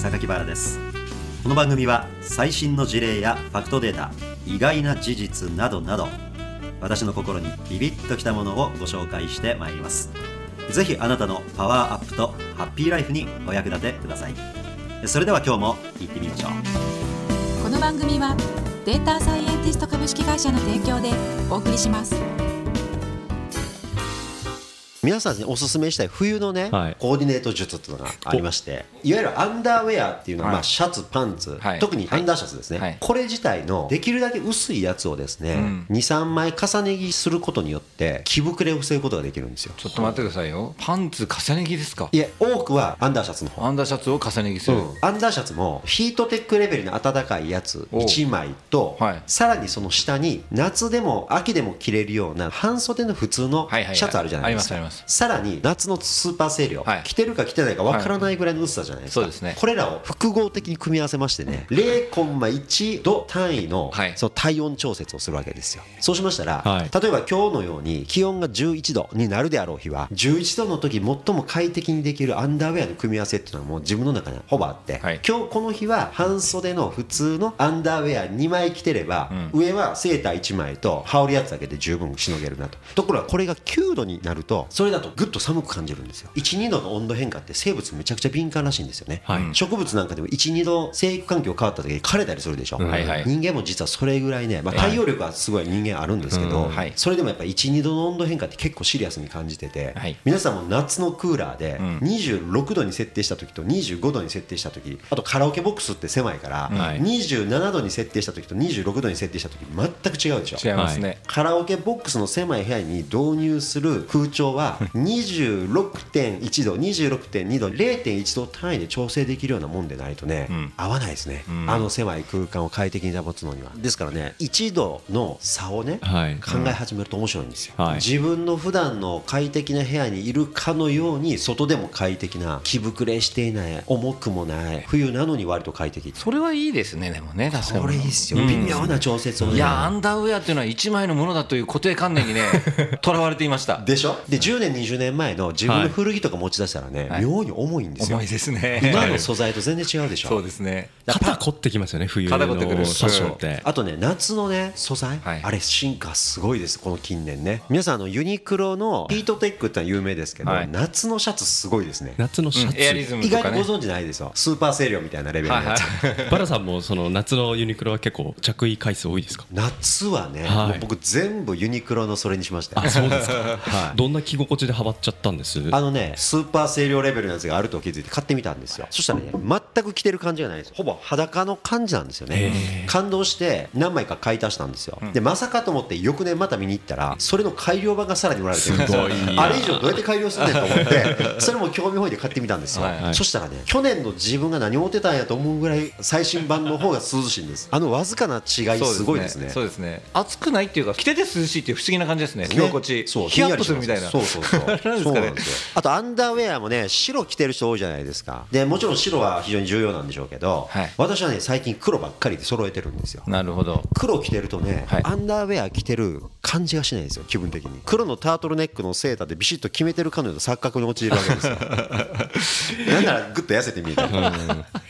榊原です。この番組は最新の事例やファクトデータ意外な事実などなど私の心にビビッときたものをご紹介してまいります。ぜひあなたのパワーアップとハッピーライフにお役立てください。それでは今日も行ってみましょう。この番組はデータサイエンティスト株式会社の提供でお送りします。皆さんにおすすめしたい冬のね、はい。コーディネート術っていうのがありましていわゆるアンダーウェアっていうのは、はい。まあ、シャツパンツ、はい。特にアンダーシャツですね、はい。これ自体のできるだけ薄いやつをですね、うん。23枚重ね着することによって着膨れを防ぐことができるんですよ。ちょっと待ってくださいよ。パンツ重ね着ですか？いえ多くはアンダーシャツの方。アンダーシャツを重ね着する、うん、アンダーシャツもヒートテックレベルの暖かいやつお1枚と、はい。さらにその下に夏でも秋でも着れるような半袖の普通のはいはいはい。シャツあるじゃないですか、ありますありますさらに夏のスーパー清涼、はい。着てるか着てないかわからないぐらいの薄さじゃないですか、そうですね。これらを複合的に組み合わせましてね0.1度単位のはいその体温調節をするわけですよ。そうしましたら、はい。例えば今日のように気温が11度になるであろう日は11度の時最も快適にできるアンダーウェアの組み合わせっていうのはもう自分の中にほぼあって、はい。今日この日は半袖の普通のアンダーウェア2枚着てれば、上はセーター1枚と羽織るやつだけで十分しのげるなと。ところがこれが9度になるとそれだと。ぐっと寒く感じるんですよ。12度の温度変化って生物めちゃくちゃ敏感らしいんですよね、はい。植物なんかでも12度生育環境変わった時に枯れたりするでしょ、はいはい。人間も実はそれぐらいね、まあ、太陽力はすごい人間あるんですけど、うんはい。それでもやっぱ12度の温度変化って結構シリアスに感じてて、はい。皆さんも夏のクーラーでん。26度に設定した時と25度に設定した時あとカラオケボックスって狭いから、はい。27度に設定した時と26度に設定した時全く違うでしょ。違いますね、カラオケボックスの狭い部屋に導入する空調は26.1度、26.2度、0.1度単位で調整できるようなもんでないとね、ん。合わないですね、ん。あの狭い空間を快適に保つのには。ですからね、1度の差をね、はい。考え始めると面白いんですよ、はい。自分の普段の快適な部屋にいるかのように、外でも快適な、着膨れしていない、重くもない、冬なのに割と快適。それはいいですねでもね確かに。これいいっすよ、うん。微妙な調節をね。いやアンダーウェアっていうのは一枚のものだという固定観念にね とらわれていました。でしょ？で10年20年前の自分の古着とか持ち出したらね、はい。妙に重いんですよ、重いですね。今の素材と全然違うでしょ、そうですね。肩凝ってきますよね冬の肩凝ってくる。って。あとね夏のね素材、はい。あれ進化すごいですこの近年ね。皆さんあのユニクロのヒートテックって有名ですけど、はい。夏のシャツすごいですね。夏のシャツ、エアリズムね。外とご存知ないですよ。スーパー清涼みたいなレベルのやつ、バラさんもその夏のユニクロは結構着衣回数多いですか？夏はね、はい。もう僕全部ユニクロのそれにしましたよ。あそうですか、はい。どんな着心地でハマっちゃったんですあのね、スーパー清涼レベルのやつがあると気づいて買ってみたんですよ。そしたらね、全く着てる感じがないんですよ。ほぼ裸の感じなんですよね。感動して何枚か買い足したんですよ。で、まさかと思って翌年また見に行ったら、それの改良版がさらに売られてるんですよ。あれ以上どうやって改良するねんと思って、それも興味本位で買ってみたんですよ。はいそしたらね、去年の自分が何を持ってたんやと思うぐらい最新版の方が涼しいんです。あのわずかな違いすごいですね。そうですね暑くないっていうか着てて涼しいっていう不思議な感じですね着心地ヒヤッとするみたいなそうそうそう なんですかね。そうなんですよ。あとアンダーウェアもね白着てる人多いじゃないですか。でもちろん白は非常に重要なんでしょうけど、はい。私はね最近黒ばっかりで揃えてるんですよ。なるほど。黒着てるとね、はい。アンダーウェア着てる感じがしないんですよ気分的に。黒のタートルネックのセーターでビシッと決めてるかのような錯覚に陥るわけですよ。なんならグッと痩せてみたいな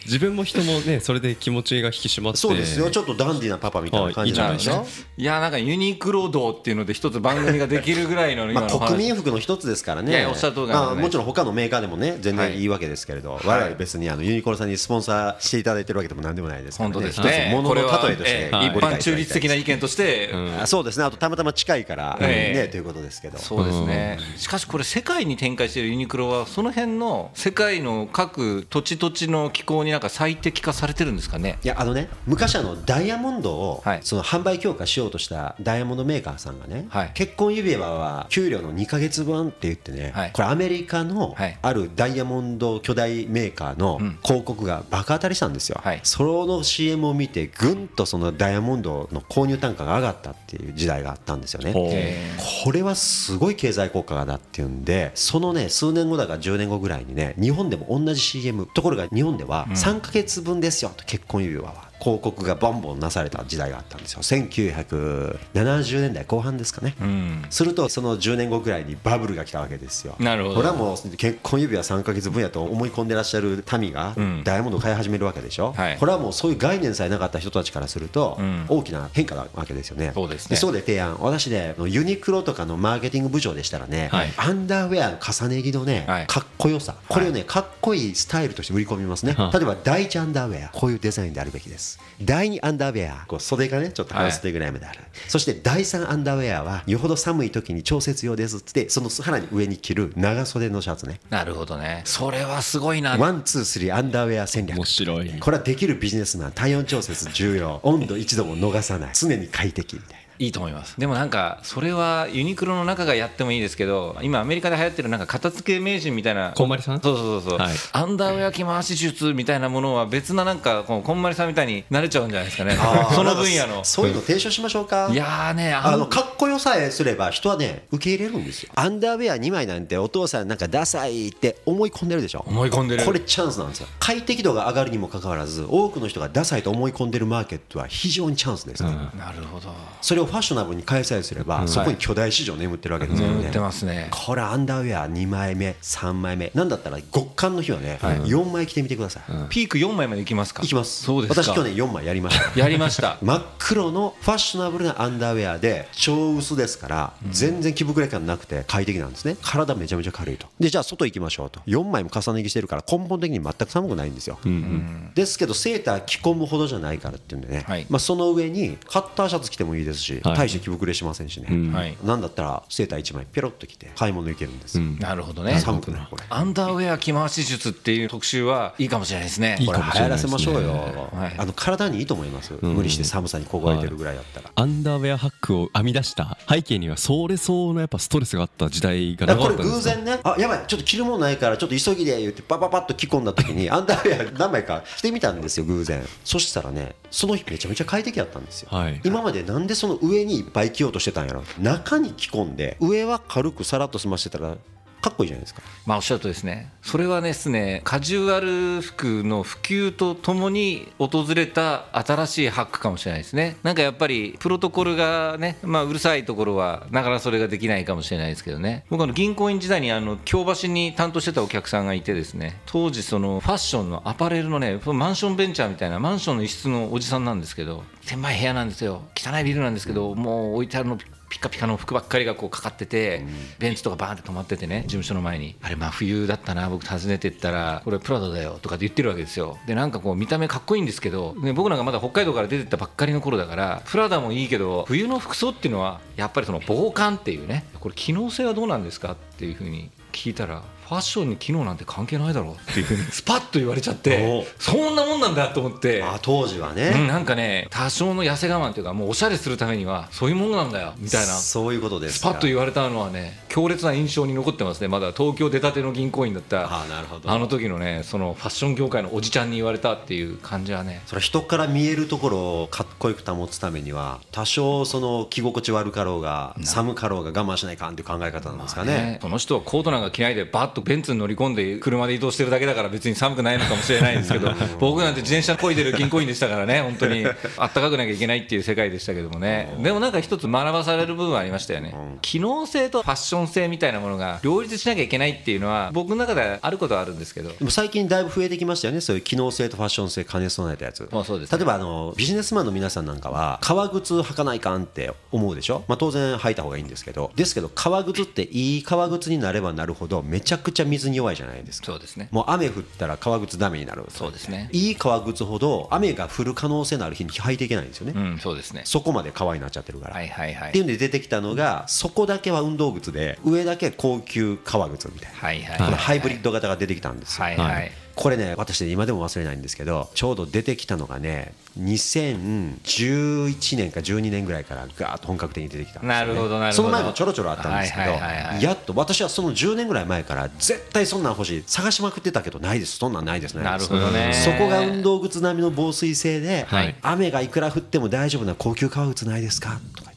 自分も人もねそれで気持ちが引き締まって。そうですよ。ちょっとダンディーなパパみたいな感じなんでしょ？はいやなんかユニクロ道っていうので一つ番組ができるぐらいの今まあ、のお話。国民服の一つですからね。あもちろん他のメーカーでもね全然い。いわけですけれど、我々別にあのユニクロさんにスポンサーしていただいてるわけでもなんでもないですからね。本当ですね。一つ物の例えとして一般中立的な意見として。あそうですね。あとたまたま近いから、ええ。ねということですけど。そうですね、しかしこれ世界に展開しているユニクロはその辺の世界の各土地土地の気候になんか最適化されてるんですかね？いやあのね昔あのダイヤモンドを、はい。その販売強化しようとしたダイヤモンドメーカーさんがね、はい。結婚指輪は給料の2か月分って言ってね、はい。これアメリカのはい。あるダイヤモンド巨大メーカーのうん。広告が爆当たりしたんですよ、はい。その CM を見てぐんとそのダイヤモンドの購入単価が上がったっていう時代があったんですよね。これはすごい経済効果がだっていうんでそのね数年後だから10年後ぐらいにね日本でも同じ CM ところが日本では3か月分ですよと結婚指輪は広告がボンボンなされた時代があったんですよ。1970年代後半ですかね、うん。するとその10年後ぐらいにバブルが来たわけですよ。なるほど。これはもう結婚指輪3ヶ月分やと思い込んでらっしゃる民がん。ダイヤモンドを買い始めるわけでしょ、はい。これはもうそういう概念さえなかった人たちからするとん大きな変化なわけですよね、そうですね。そこで提案。私ねユニクロとかのマーケティング部長でしたらね、はい。アンダーウェアの重ね着のね、はい。かっこよさ。これをねかっこいいスタイルとして売り込みますね、はい例えば第一アンダーウェア。こういうデザインであるべきです第二アンダーウェア。こう袖がねちょっと半袖ぐらいまである、そして第三アンダーウェアはよほど寒い時に調節用ですってそのさらに上に着る長袖のシャツね。なるほどね。それはすごいな。ワンツースリーアンダーウェア戦略。面白い。これはできるビジネスマン。体温調節重要。温度一度も逃さない。常に快適みたいないいと思います。でもなんかそれはユニクロの中がやってもいいですけど今アメリカで流行ってるなんか片付け名人みたいなこんまりさん？そうそうそうそう、はい。アンダーウェア着回し術みたいなものは別ななんかこうこんまりさんみたいになれちゃうんじゃないですかね。その分野の。そういうの提唱しましょうか。いやーねあのかっこよさえすれば人はね受け入れるんですよ。アンダーウェア2枚なんてお父さんなんかダサいって思い込んでるでしょ。思い込んでる。これチャンスなんですよ。快適度が上がるにもかかわらず多くの人がダサいと思い込んでるマーケットは非常にチャンスです、なるほど。それをファッショナブルに変えさえすれば、そこに巨大市場眠ってるわけですよね、眠ってますね。これアンダーウェア2枚目3枚目。なんだったら極寒の日はね、4枚着てみてください、ピーク4枚までいきますか？いきます。そうですか。私去年4枚やりました。やりました。真っ黒のファッショナブルなアンダーウェアで超薄ですから全然着膨れ感なくて快適なんですね。体めちゃめちゃ軽いと。でじゃあ外行きましょうと。4枚も重ね着してるから根本的に全く寒くないんですよ。ですけどセーター着込むほどじゃないからっていうんでね、はい。まあ、その上にカッターシャツ着てもいいですしはい。大して着膨れしませんしね、はい。なんだったらセーター1枚ペロッと着て買い物行けるんですよ、なるほどね。寒くないこれ。アンダーウェア着回し術っていう特集はいいかもしれないですね。これ。いいかもしれないですね。流行らせましょうよ、はい。あの体にいいと思います、無理して寒さに凍えてるぐらいだったら、アンダーウェアハックを編み出した背景にはそれ相応のやっぱストレスがあった時代がだから長かこれ偶ったんですか？然ね。あやばい。ちょっと着るものないからちょっと急ぎで言ってパパパッと着込んだ時に アンダーウェア何枚か着てみたんですよ偶然。そしたらねその日めちゃめちゃ快適だったんですよ、はい。今までなんでその上にいっぱい着ようとしてたんやろ。中に着込んで上は軽くさらっと済ましてたらかっこいいじゃないですか。まあおっしゃるとですね。それはですねカジュアル服の普及とともに訪れた新しいハックかもしれないですね。なんかやっぱりプロトコルがねまあうるさいところはなかなかそれができないかもしれないですけどね。僕あの銀行員時代にあの京橋に担当してたお客さんがいてですね。当時そのファッションのアパレルのねマンションベンチャーみたいなマンションの一室のおじさんなんですけど狭い部屋なんですよ。汚いビルなんですけどもう置いてあるのピカピカの服ばっかりがこうかかってて、ベンツとかバーンって止まっててね事務所の前に。あれ真冬だったな僕訪ねてったらこれプラダだよとかって言ってるわけですよ。でなんかこう見た目かっこいいんですけど、ね、僕なんかまだ北海道から出てったばっかりの頃だからプラダもいいけど冬の服装っていうのはやっぱりその防寒っていうねこれ機能性はどうなんですかっていうふうに聞いたらファッションに機能なんて関係ないだろうっていうふうに スパッと言われちゃってそんなもんなんだと思って。あ当時はうん、ね、なんかね多少の痩せ我慢というかもうおしゃれするためにはそういうものなんだよみたいな。そういうことですか。スパッと言われたのはね強烈な印象に残ってますね。まだ東京出たての銀行員だったあなるほど。あの時のねそのファッション業界のおじちゃんに言われたっていう感じはね。それは人から見えるところをかっこよく保つためには多少その着心地悪かろうが寒かろうが我慢しないかんっていう考え方なんですかね,、ねその人はコートなんか着ないでバッとベンツに乗り込んで車で移動してるだけだから別に寒くないのかもしれないんですけど 僕なんて自転車こいでる銀行員でしたからね 本当に。あったかくなきゃいけないっていう世界でしたけどもね。でもなんか一つ学ばされる部分はありましたよね。機能性とファッション性みたいなものが両立しなきゃいけないっていうのは僕の中ではあることはあるんですけど。でも最近だいぶ増えてきましたよね。そういう機能性とファッション性兼ね備えたやつ。まあそうですね。例えばあのビジネスマンの皆さんなんかは革靴履かないかんって思うでしょ、まあ、当然履いた方がいいんですけど。ですけど革靴っていい革靴になればなるほどめちゃくちゃ水に弱いじゃないですか。そうですね。もう雨降ったら革靴ダメになるそうですね。いい革靴ほど雨が降る可能性のある日に履いていけないんですよね、うんそうですね。そこまで革になっちゃってるから、はいはいはい。っていうんで出てきたのがそこだけは運動靴で上だけ高級革靴みたいな、はいはい。このハイブリッド型が出てきたんですよ、はい。はいこれね私ね今でも忘れないんですけどちょうど出てきたのがね2011年か12年ぐらいからガーッと本格的に出てきたんですよ、ね、なるほどなるほど。その前もちょろちょろあったんですけど、やっと私はその10年ぐらい前から絶対そんなん欲しい探しまくってたけどないです。そんなんないですね。なるほどね。そこが運動靴並みの防水性で、はい。雨がいくら降っても大丈夫な高級革靴ないですか？とか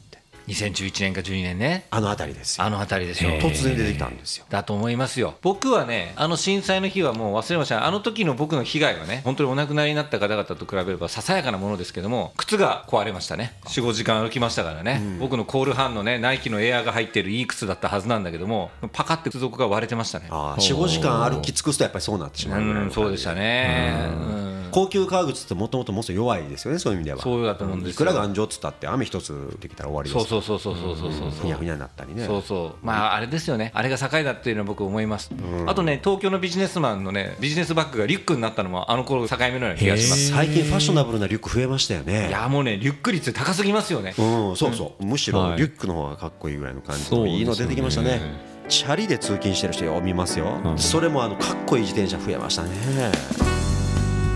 2011年か12年ね。あの辺りですよ。あの辺りでしょ突然出てきたんですよ。だと思いますよ。僕はねあの震災の日はもう忘れましたあの時の僕の被害はね本当にお亡くなりになった方々と比べればささやかなものですけども靴が壊れましたね。45時間歩きましたからね、僕のコールハンのねナイキのエアーが入ってるいい靴だったはずなんだけどもパカって靴底が割れてましたね。ああ45時間歩き尽くすとやっぱりそうなってしまううんそうでしたね。うん。高級革靴ってもともともっと弱いですよねそういう意味では。そうだと思うんですよ。いくら頑丈っつったって雨一つできたら終わりですそうそうそうそうそうそうそう。ふにゃふにゃになったりね。そうそう。まああれですよね。あれが境だっていうのは僕思います、あとね東京のビジネスマンのねビジネスバッグがリュックになったのもあの頃境目のような気がします。最近ファッショナブルなリュック増えましたよね。いやもうねリュック率高すぎますよね。うんそうそう。むしろはい。リュックの方がかっこいいぐらいの感じそうですよね。のいいの出てきましたね。チャリで通勤してる人よう見ますよ。うんそれもあのかっこいい自転車増えましたね。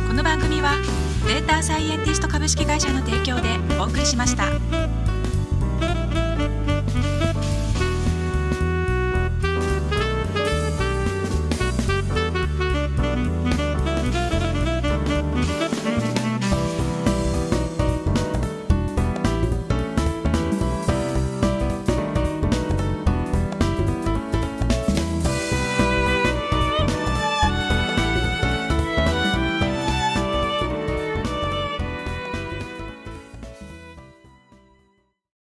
この番組はデータサイエンティスト株式会社の提供でお送りしました。